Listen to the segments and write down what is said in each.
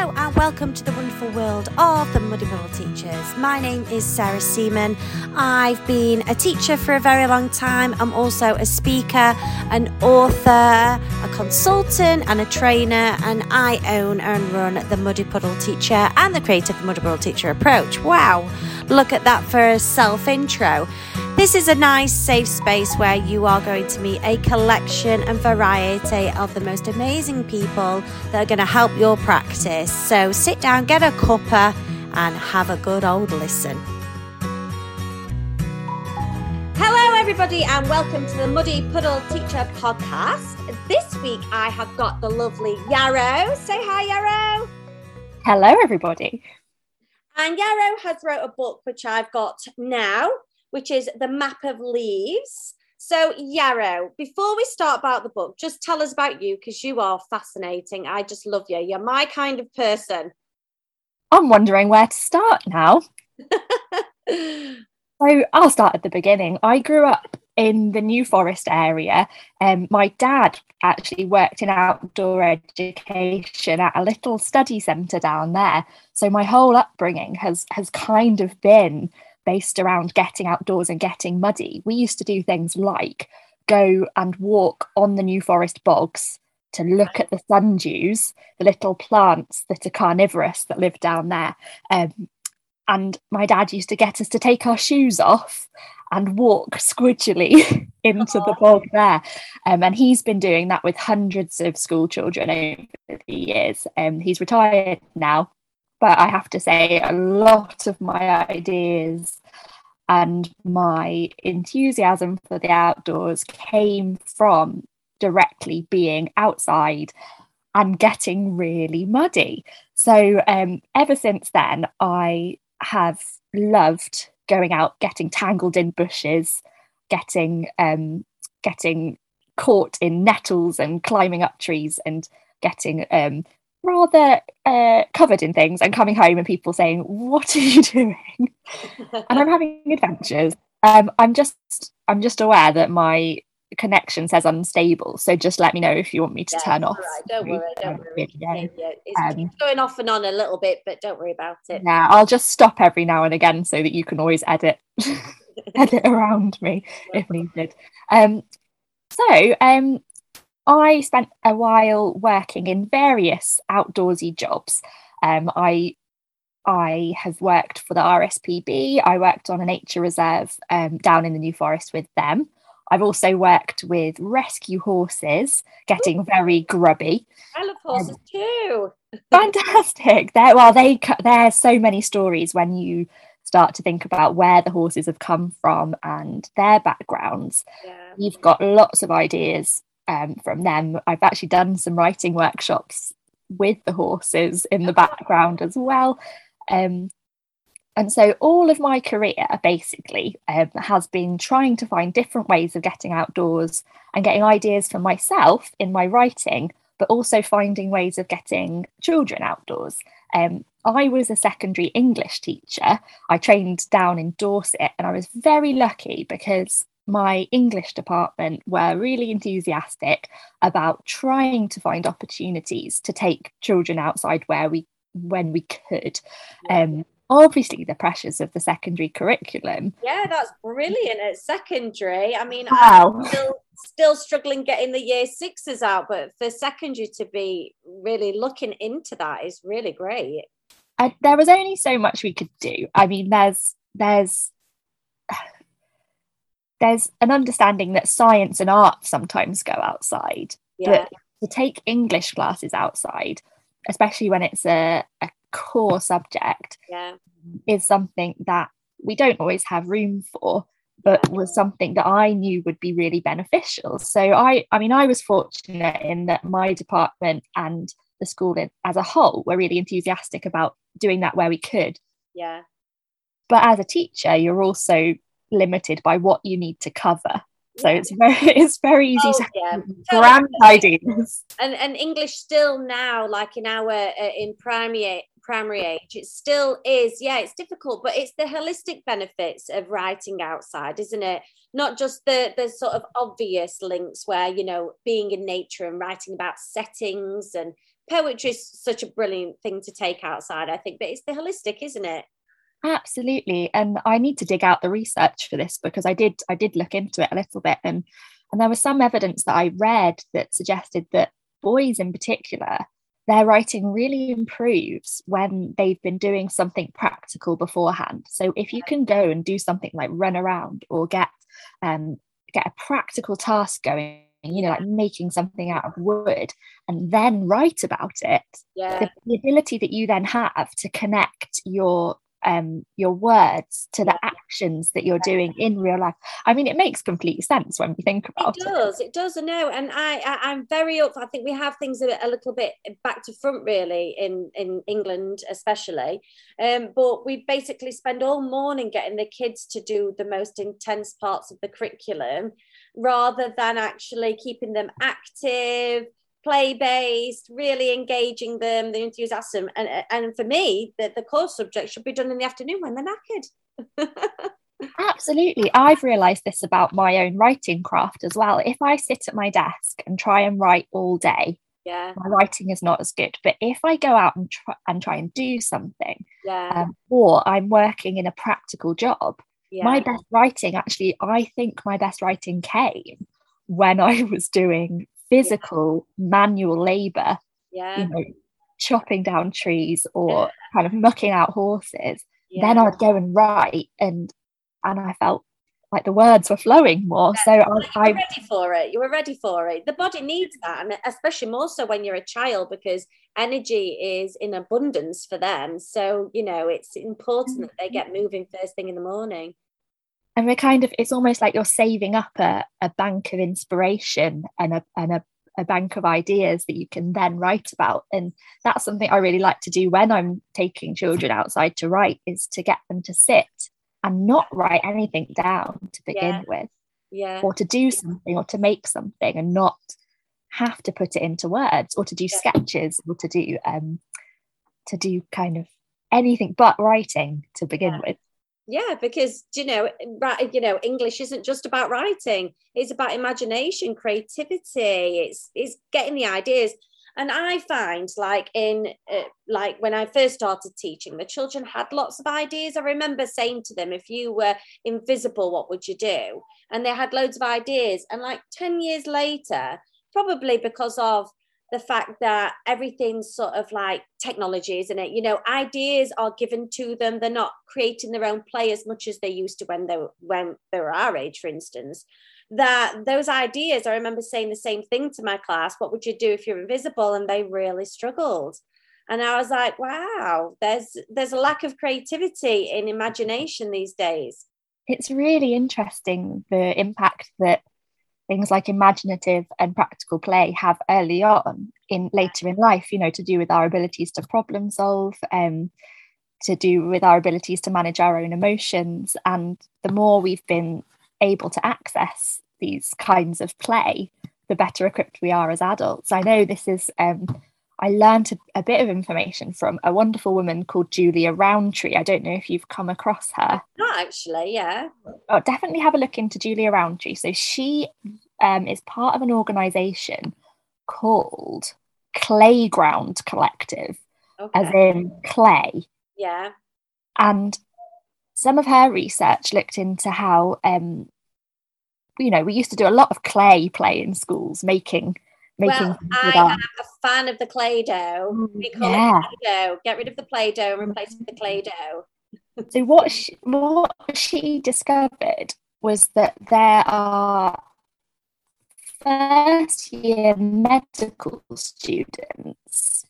Hello and welcome to the wonderful world of the Muddy Puddle Teachers. My name is Sarah Seaman. I've been a teacher for a very long time. I'm also a speaker, an author, a consultant, and a trainer, and I own and run the Muddy Puddle Teacher and the Creative Muddy Puddle Teacher approach. Wow, look at that for a self intro. This is a nice, safe space where you are going to meet a collection and variety of the most amazing people that are going to help your practice. So sit down, get a cuppa, and have a good old listen. Hello, everybody, and welcome to the Muddy Puddle Teacher podcast. This week I have got the lovely Yarrow. Say hi, Yarrow. Hello, everybody. And Yarrow has wrote a book which I've got now which is The Map of Leaves. So, Yarrow, before we start about the book, just tell us about you because you are fascinating. I just love you. You're my kind of person. I'm wondering where to start now. so, I'll start at the beginning. I grew up in the New Forest area. Um, my dad actually worked in outdoor education at a little study centre down there. So my whole upbringing has has kind of been based around getting outdoors and getting muddy, we used to do things like go and walk on the New Forest bogs to look at the sundews, the little plants that are carnivorous that live down there. Um, and my dad used to get us to take our shoes off and walk squidgily into Aww. the bog there. Um, and he's been doing that with hundreds of school children over the years. Um, he's retired now, but I have to say, a lot of my ideas and my enthusiasm for the outdoors came from directly being outside and getting really muddy. So, um, ever since then, I have loved going out, getting tangled in bushes, getting um, getting caught in nettles and climbing up trees and getting um, rather uh, covered in things and coming home and people saying, What are you doing? and I'm having adventures. Um, I'm just I'm just aware that my connection says unstable. So just let me know if you want me to yeah, turn off. Right. Don't worry, don't worry. Yeah, yeah. It's um, going off and on a little bit, but don't worry about it. Yeah, I'll just stop every now and again so that you can always edit edit around me if needed. Um, so um, I spent a while working in various outdoorsy jobs. Um, I I have worked for the RSPB. I worked on a nature reserve um, down in the New Forest with them. I've also worked with rescue horses, getting very grubby. I love horses um, too. fantastic! There, well, they there's so many stories when you start to think about where the horses have come from and their backgrounds. Yeah. You've got lots of ideas um, from them. I've actually done some writing workshops with the horses in the background as well. Um, and so all of my career basically um, has been trying to find different ways of getting outdoors and getting ideas for myself in my writing, but also finding ways of getting children outdoors. Um, I was a secondary English teacher. I trained down in Dorset and I was very lucky because my English department were really enthusiastic about trying to find opportunities to take children outside where we when we could. Um, obviously the pressures of the secondary curriculum. Yeah, that's brilliant at secondary. I mean, wow. I'm still, still struggling getting the year sixes out, but for secondary to be really looking into that is really great. Uh, there was only so much we could do. I mean, there's there's there's an understanding that science and art sometimes go outside. Yeah. But to take English classes outside, especially when it's a, a core subject, yeah. is something that we don't always have room for but was something that I knew would be really beneficial. So I I mean I was fortunate in that my department and the school as a whole were really enthusiastic about doing that where we could. Yeah. But as a teacher, you're also limited by what you need to cover. So it's very it's very easy oh, to yeah. grand ideas. And and English still now, like in our uh, in primary primary age, it still is. Yeah, it's difficult, but it's the holistic benefits of writing outside, isn't it? Not just the the sort of obvious links where you know being in nature and writing about settings and poetry is such a brilliant thing to take outside, I think, but it's the holistic, isn't it? Absolutely. And I need to dig out the research for this because I did I did look into it a little bit and and there was some evidence that I read that suggested that boys in particular their writing really improves when they've been doing something practical beforehand. So if you can go and do something like run around or get um, get a practical task going, you know, like making something out of wood and then write about it, yeah. the, the ability that you then have to connect your um, your words to the actions that you're doing in real life. I mean, it makes complete sense when we think about it. Does it, it does? I know, and I, I am very up. I think we have things a, a, little bit back to front, really, in in England especially. Um, but we basically spend all morning getting the kids to do the most intense parts of the curriculum, rather than actually keeping them active play based, really engaging them, the enthusiasm. And, and for me, the, the core subject should be done in the afternoon when they're knackered. Absolutely. I've realised this about my own writing craft as well. If I sit at my desk and try and write all day, yeah. my writing is not as good. But if I go out and try and try and do something, yeah. um, or I'm working in a practical job, yeah. my best writing actually, I think my best writing came when I was doing physical yeah. manual labor yeah you know chopping down trees or yeah. kind of mucking out horses yeah. then i'd go and write and and i felt like the words were flowing more so I, you were ready for it you were ready for it the body needs that and especially more so when you're a child because energy is in abundance for them so you know it's important that they get mm-hmm. moving first thing in the morning and we're kind of it's almost like you're saving up a, a bank of inspiration and a and a, a bank of ideas that you can then write about and that's something i really like to do when i'm taking children outside to write is to get them to sit and not write anything down to begin yeah. with yeah or to do something or to make something and not have to put it into words or to do yeah. sketches or to do um to do kind of anything but writing to begin yeah. with yeah because you know you know english isn't just about writing. It's about imagination creativity. It's it's getting the ideas. And i find like in uh, like when i first started teaching the children had lots of ideas. I remember saying to them if you were invisible what would you do? And they had loads of ideas. And like 10 years later probably because of the fact that everything's sort of like technology, isn't it? You know, ideas are given to them. They're not creating their own play as much as they used to when they when they were our age, for instance. That those ideas, I remember saying the same thing to my class. What would you do if you're invisible? And they really struggled. And I was like, wow, there's there's a lack of creativity in imagination these days. It's really interesting the impact that things like imaginative and practical play have early on in later in life you know to do with our abilities to problem solve um, to do with our abilities to manage our own emotions. And the more we've been able to access these kinds of play the better equipped we are as adults. I know this is um, I learned a, a, bit of information from a wonderful woman called Julia Rowntree. I don't know if you've come across her. Not actually, yeah. Oh, definitely have a look into Julia Rowntree. So she um, is part of an organisation called Clayground Collective, okay. as in clay. Yeah. And some of her research looked into how, um, you know, we used to do a lot of clay play in schools, making making. Well, I am a fan of the clay Doh. Mm, we call yeah. it Play Doh. Get rid of the Play dough and replace it with the Play Doh. so what she, what she discovered was that there are first year medical students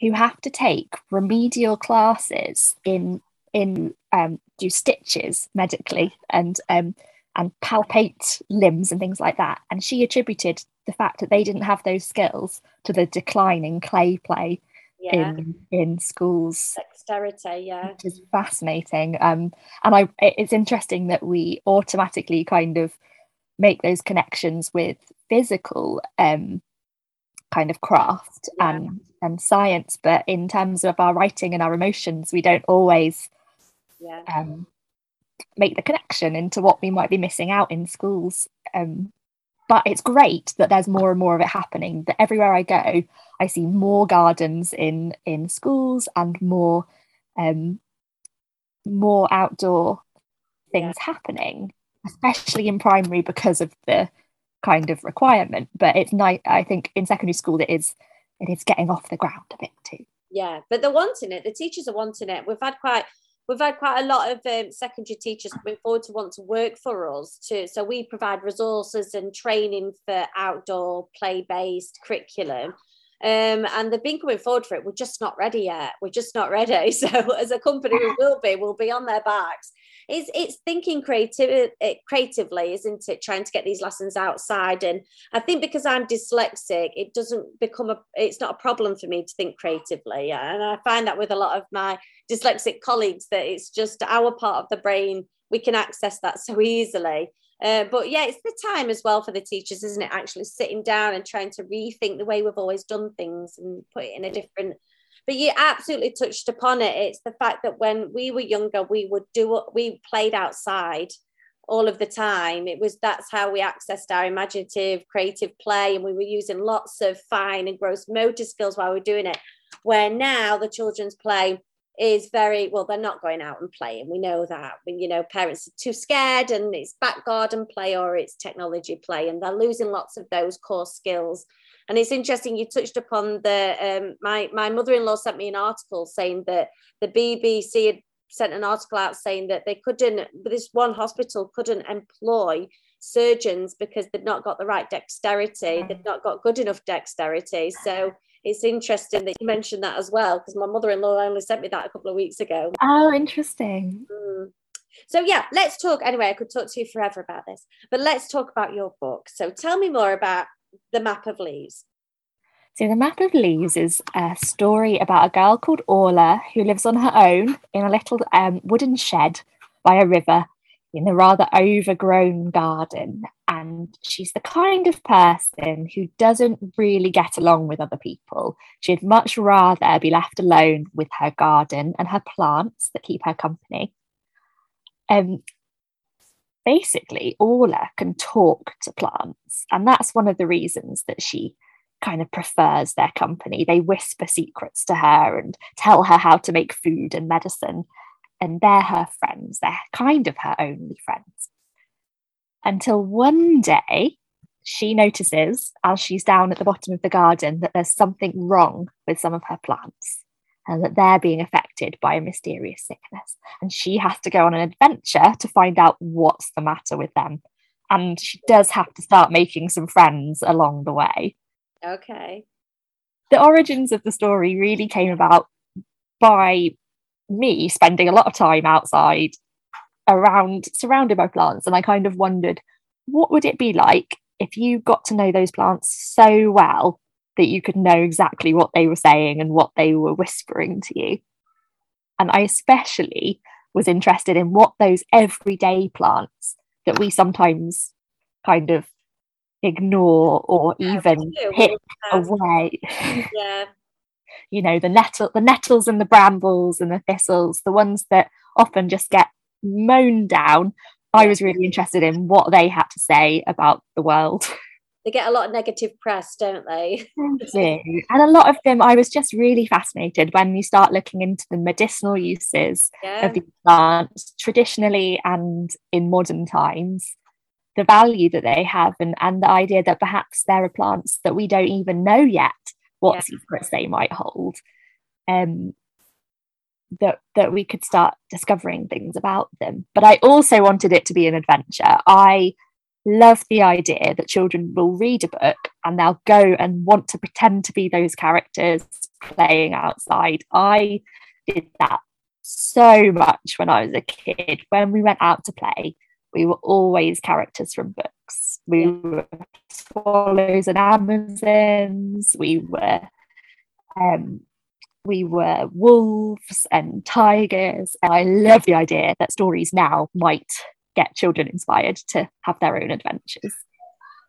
who have to take remedial classes in in um, do stitches medically and um, and palpate limbs and things like that. And she attributed the fact that they didn't have those skills to the decline in clay play yeah. in in schools. Dexterity, yeah, which is fascinating. Um, and I, it's interesting that we automatically kind of make those connections with physical um kind of craft yeah. and and science, but in terms of our writing and our emotions, we don't always yeah. um, make the connection into what we might be missing out in schools. Um, but it's great that there's more and more of it happening that everywhere i go i see more gardens in in schools and more um more outdoor things yeah. happening especially in primary because of the kind of requirement. But it's nice i think in secondary school it is it is getting off the ground a bit too. Yeah but they're wanting it the teachers are wanting it. We've had quite we've had quite a lot of um, secondary teachers coming forward to want to work for us too so we provide resources and training for outdoor play-based curriculum. Um, and they've been coming forward for it. We're just not ready yet. We're just not ready. So as a company we will be. We'll be on their backs it's it's thinking creative eh, creatively isn't it? Trying to get these lessons outside. And i think because i'm dyslexic it doesn't become a it's not a problem for me to think creatively. And i find that with a lot of my dyslexic colleagues that it's just our part of the brain we can access that so easily. Uh, but yeah, it's the time as well for the teachers, isn't it? Actually sitting down and trying to rethink the way we've always done things and put it in a different but you absolutely touched upon it. It's the fact that when we were younger we would do we played outside all of the time. It was that's how we accessed our imaginative creative play and we were using lots of fine and gross motor skills while we are doing it. Where now the children's play is very well they're not going out and playing. We know that. When you know parents are too scared and it's back garden play or it's technology play and they're losing lots of those core skills and it's interesting you touched upon the um, my my mother-in-law sent me an article saying that the BBC had sent an article out saying that they couldn't this one hospital couldn't employ surgeons because they'd not got the right dexterity. They'd not got good enough dexterity. So it's interesting that you mentioned that as well because my mother-in-law only sent me that a couple of weeks ago. Oh interesting. Mm. so yeah let's talk anyway i could talk to you forever about this but let's talk about your book. So tell me more about the Map of Leaves? So, The Map of Leaves is a story about a girl called Orla who lives on her own in a little um, wooden shed by a river in a rather overgrown garden. And she's the kind of person who doesn't really get along with other people. She'd much rather be left alone with her garden and her plants that keep her company. Um, basically Orla can talk to plants. And that's one of the reasons that she kind of prefers their company. They whisper secrets to her and tell her how to make food and medicine. And they're her friends. They're kind of her only friends. Until one day, she notices as she's down at the bottom of the garden that there's something wrong with some of her plants and that they're being affected by a mysterious sickness. And she has to go on an adventure to find out what's the matter with them. And she does have to start making some friends along the way. Okay. The origins of the story really came about by me spending a lot of time outside around surrounded by plants. And I kind of wondered, what would it be like if you got to know those plants so well that you could know exactly what they were saying and what they were whispering to you. And I especially was interested in what those everyday plants that we sometimes kind of ignore or even pick away. Yeah. you know, the nettle the nettles and the brambles and the thistles, the ones that often just get mown down. I was really interested in what they had to say about the world. they get a lot of negative press, don't they? they do. And a lot of them, I was just really fascinated when you start looking into the medicinal uses yeah. of these plants traditionally and in modern times, the value that they have, and, and the idea that perhaps there are plants that we don't even know yet what yeah. secrets they might hold. Um, that that we could start discovering things about them. But I also wanted it to be an adventure. I love the idea that children will read a book and they'll go and want to pretend to be those characters playing outside. I did that so much when I was a kid. When we went out to play, we were always characters from books. We were swallows and amazons. We were um, we were wolves and tigers. And I love the idea that stories now might get children inspired to have their own adventures.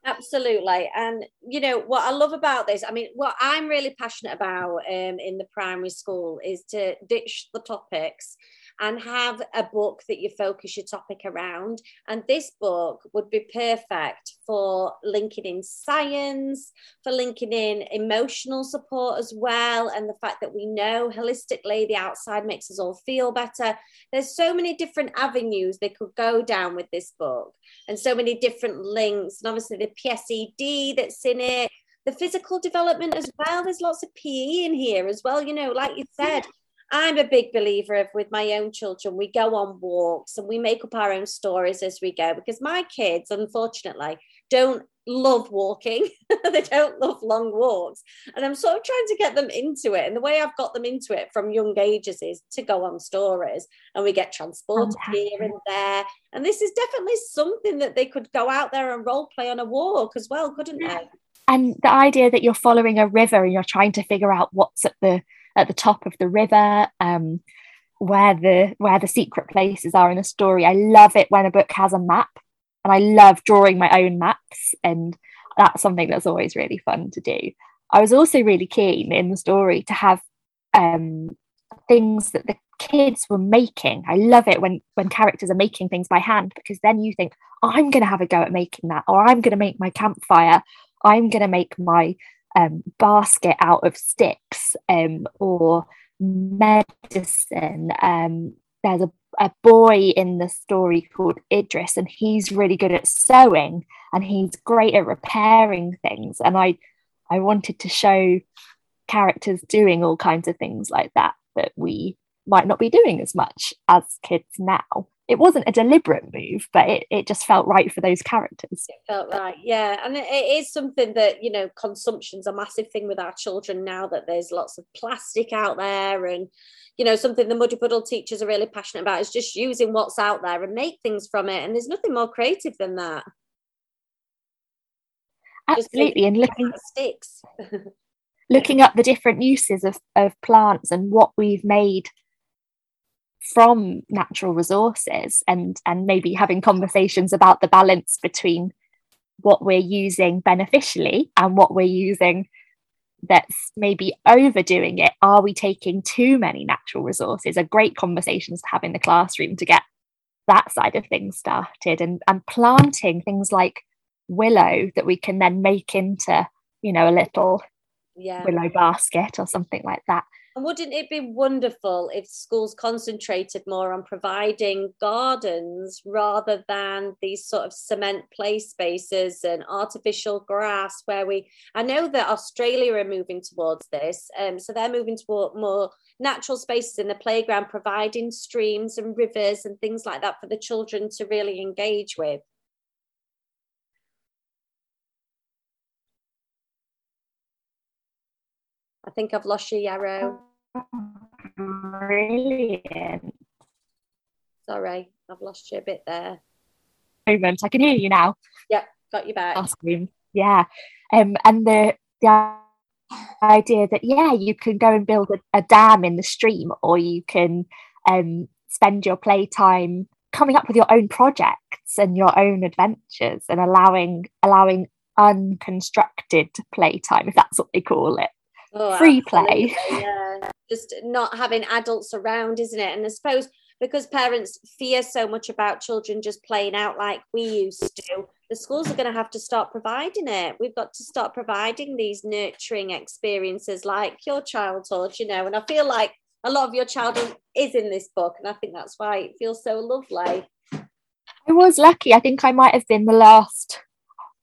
Absolutely. And you know what i love about this i mean what i'm really passionate about um, in the primary school is to ditch the topics and have a book that you focus your topic around and this book would be perfect for linking in science, for linking in emotional support as well, and the fact that we know holistically the outside makes us all feel better. There's so many different avenues they could go down with this book, and so many different links, and obviously the PSED that's in it. The physical development as well. There's lots of PE in here as well. You know, like you said, I'm a big believer of with my own children, we go on walks and we make up our own stories as we go because my kids, unfortunately, don't love walking. they don't love long walks. And I'm sort of trying to get them into it. And the way I've got them into it from young ages is to go on stories and we get transported here and there. And this is definitely something that they could go out there and role play on a walk as well, couldn't they? And the idea that you're following a river and you're trying to figure out what's at the at the top of the river, um, where the where the secret places are in a story. I love it when a book has a map, and I love drawing my own maps, and that's something that's always really fun to do. I was also really keen in the story to have um, things that the kids were making. I love it when when characters are making things by hand because then you think, I'm going to have a go at making that, or I'm going to make my campfire, I'm going to make my um, basket out of sticks um, or medicine. Um, there's a, a boy in the story called Idris, and he's really good at sewing and he's great at repairing things. And I, I wanted to show characters doing all kinds of things like that that we might not be doing as much as kids now it wasn't a deliberate move, but it, it just felt right for those characters. It felt right, yeah. And it is something that, you know, consumption's a massive thing with our children now that there's lots of plastic out there. And, you know, something the Muddy Puddle teachers are really passionate about is just using what's out there and make things from it. And there's nothing more creative than that. Absolutely. And looking at sticks. looking up the different uses of, of plants and what we've made from natural resources and and maybe having conversations about the balance between what we're using beneficially and what we're using that's maybe overdoing it. Are we taking too many natural resources? Are great conversations to have in the classroom to get that side of things started and and planting things like willow that we can then make into you know a little yeah. willow basket or something like that and wouldn't it be wonderful if schools concentrated more on providing gardens rather than these sort of cement play spaces and artificial grass where we I know that Australia are moving towards this. Um, so they're moving toward more natural spaces in the playground, providing streams and rivers and things like that for the children to really engage with. I think I've lost you, Yarrow. Brilliant. Sorry, I've lost you a bit there. Moment, I can hear you now. Yep, got you back. Awesome. Yeah. Um, and the the idea that yeah, you can go and build a, a dam in the stream, or you can um, spend your playtime coming up with your own projects and your own adventures, and allowing allowing unconstructed playtime, if that's what they call it. Oh, Free play. Yeah just not having adults around, isn't it? And I suppose because parents fear so much about children just playing out like we used to, the schools are going to have to start providing it. We've got to start providing these nurturing experiences like your childhood, you know. And I feel like a lot of your childhood is in this book, and I think that's why it feels so lovely. I was lucky. I think I might have been the last,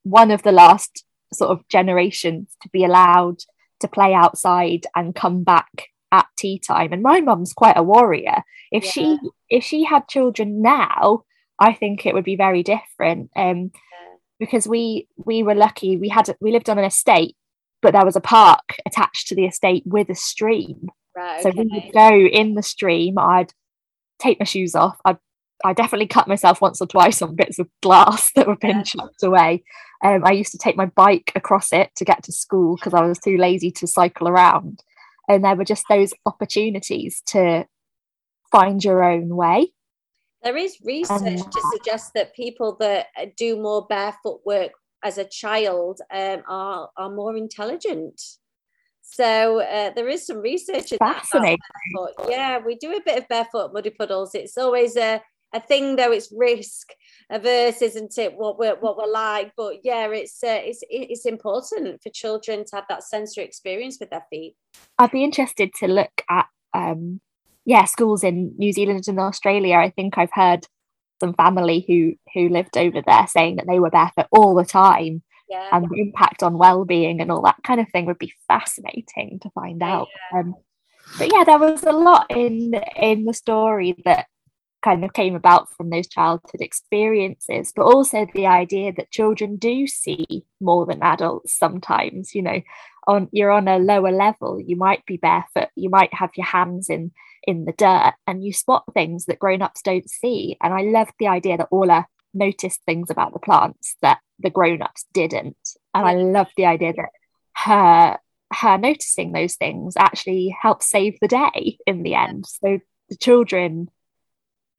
one of the last sort of generations to be allowed to play outside and come back at tea time and my mum's quite a warrior if yeah. she if she had children now i think it would be very different um yeah. because we we were lucky we had we lived on an estate but there was a park attached to the estate with a stream right, okay. so we would go in the stream i'd take my shoes off i'd I definitely cut myself once or twice on bits of glass that were yeah. chucked away. Um, I used to take my bike across it to get to school because I was too lazy to cycle around. And there were just those opportunities to find your own way. There is research um, to suggest that people that do more barefoot work as a child um, are are more intelligent. So uh, there is some research fascinating. yeah we do a bit of barefoot muddy puddles. It's always a a thing though. It's risk averse, isn't it? What we're what we're like, but yeah, it's uh, it's it's important for children to have that sensory experience with their feet. I'd be interested to look at um, yeah schools in New Zealand and Australia. I think I've heard some family who who lived over there saying that they were barefoot all the time yeah. and the impact on well-being and all that kind of thing would be fascinating to find out Yeah. um, but yeah there was a lot in in the story that kind of came about from those childhood experiences but also the idea that children do see more than adults sometimes you know on you're on a lower level you might be barefoot you might have your hands in in the dirt and you spot things that grown-ups don't see. And i loved the idea that Orla noticed things about the plants that the grown-ups didn't. And i love the idea that her her noticing those things actually helped save the day in the end. So the children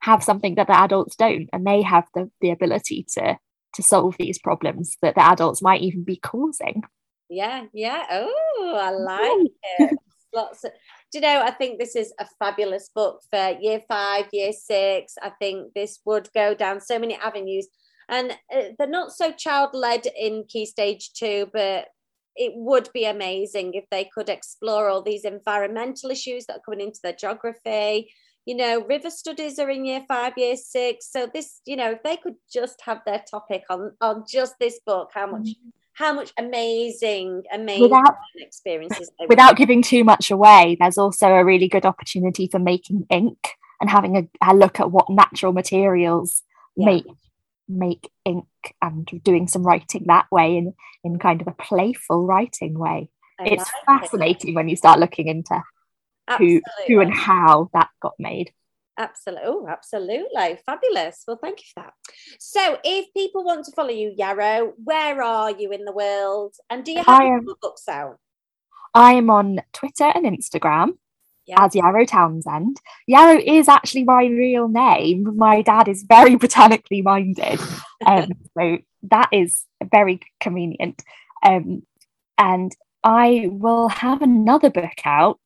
have something that the adults don't and they have the, the ability to to solve these problems that the adults might even be causing Yeah, yeah. Oh, I like it. Lots of, do you know, I think this is a fabulous book for year five, year six. I think this would go down so many avenues. And uh, they're not so child led in Key Stage 2, but it would be amazing if they could explore all these environmental issues that are coming into their geography. You know, river studies are in year five, year six. So this, you know, if they could just have their topic on on just this book, how much mm-hmm. how much amazing, amazing Without- experiences without giving too much away, there's also a really good opportunity for making ink and having a, a look at what natural materials Yeah. make make ink and doing some writing that way in in kind of a playful writing way. I it's like it. fascinating when you start looking into who who and how that got made. Absolutely. Oh, absolutely. Fabulous. Well, thank you for that. So, if people want to follow you, Yarrow, where are you in the world? And do you have I your am- books out? I am on Twitter and Instagram Yeah. as Yarrow Townsend. Yarrow is actually my real name. My dad is very botanically minded. Um, so that is very convenient. Um, and I will have another book out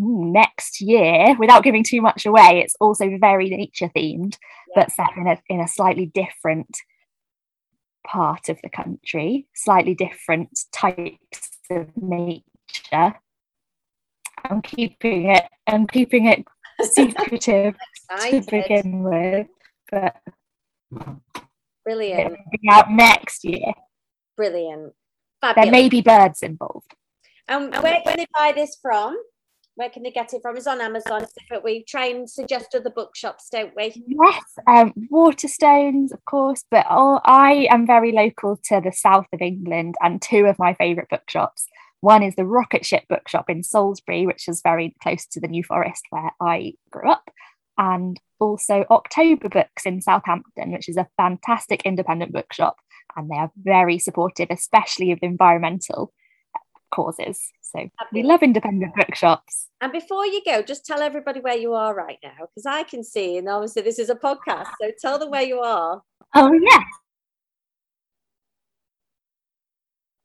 next year without giving too much away. It's also very nature themed, but set in a, in a slightly different part of the country, slightly different types of nature. I'm keeping it. I'm keeping it secretive to begin with, but Brilliant. it'll be out next year. Brilliant. There may be birds involved. And where can they buy this from? Where can they get it from? It's on Amazon. But we try and suggest other bookshops, don't we? Yes, um, Waterstones, of course, but oh, I am very local to the south of England, and two of my favourite bookshops. One is the Rocket Ship Bookshop in Salisbury, which is very close to the New Forest where I grew up, and also October Books in Southampton, which is a fantastic independent bookshop, and they are very supportive, especially of environmental causes. So we love independent bookshops. And before you go, just tell everybody where you are right now, because I can see, and obviously this is a podcast, so tell them where you are. Oh yeah,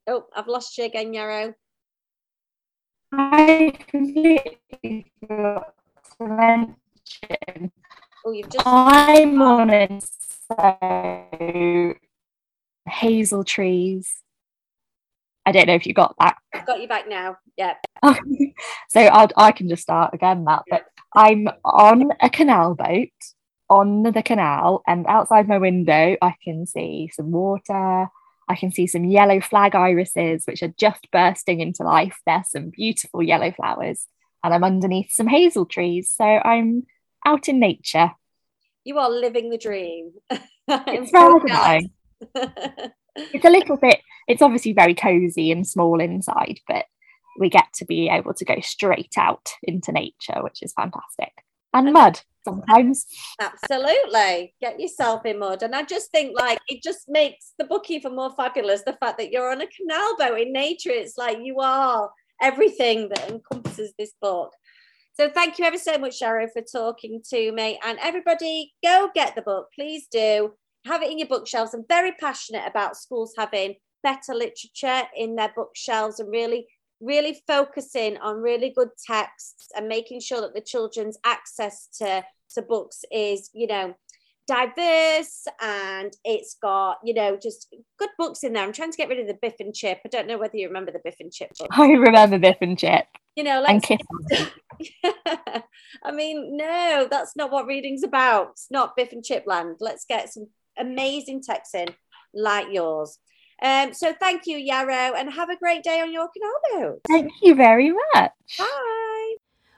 Oh, I've lost you again, Yarrow. I completely forgot to mention Oh, you've just I'm on it. So hazel trees. I don't know if you got that. I've got you back now. Yeah. so I'll, I can just start again Matt. But I'm on a canal boat on the canal, and outside my window, I can see some water. I can see some yellow flag irises, which are just bursting into life. There's some beautiful yellow flowers, and I'm underneath some hazel trees. So I'm out in nature. You are living the dream. It's nice. It's a little bit, it's obviously very cozy and small inside, but we get to be able to go straight out into nature, which is fantastic. And mud sometimes. Absolutely. Get yourself in mud. And I just think like it just makes the book even more fabulous. The fact that you're on a canal boat in nature. It's like you are everything that encompasses this book. So thank you ever so much, Sharon, for talking to me. And everybody, go get the book. Please do. Have it in your bookshelves. I'm very passionate about schools having better literature in their bookshelves and really really focusing on really good texts and making sure that the children's access to to books is you know diverse and it's got, you know, just good books in there. I'm trying to get rid of the Biff and Chip. I don't know whether you remember the Biff and Chip book. I remember Biff and Chip. You know, and Kiss. I mean, no, that's not what reading's about. It's not Biff and Chip land. Let's get some amazing texts in like yours. Um, so thank you, Yarrow, and have a great day on your canal boat. Thank you very much. Bye.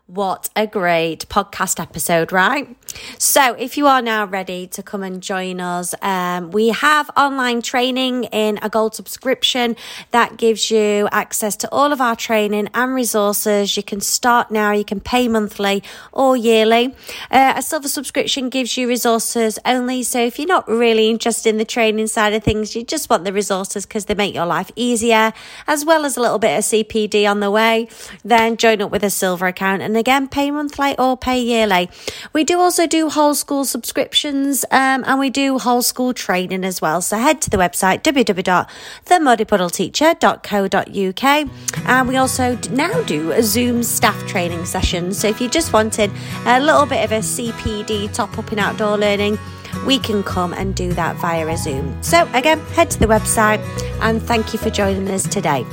What a great podcast episode, right? So, if you are now ready to come and join us, um, we have online training in a gold subscription that gives you access to all of our training and resources. You can start now, you can pay monthly or yearly. Uh, a silver subscription gives you resources only. So, if you're not really interested in the training side of things, you just want the resources because they make your life easier, as well as a little bit of CPD on the way, then join up with a silver account and again, pay monthly or pay yearly. We do also do whole school subscriptions um, and we do whole school training as well. So head to the website www.themuddypuddleteacher.co.uk and we also now do a Zoom staff training session. So if you just wanted a little bit of a CPD top up in outdoor learning, we can come and do that via a Zoom. So, again, head to the website and thank you for joining us today.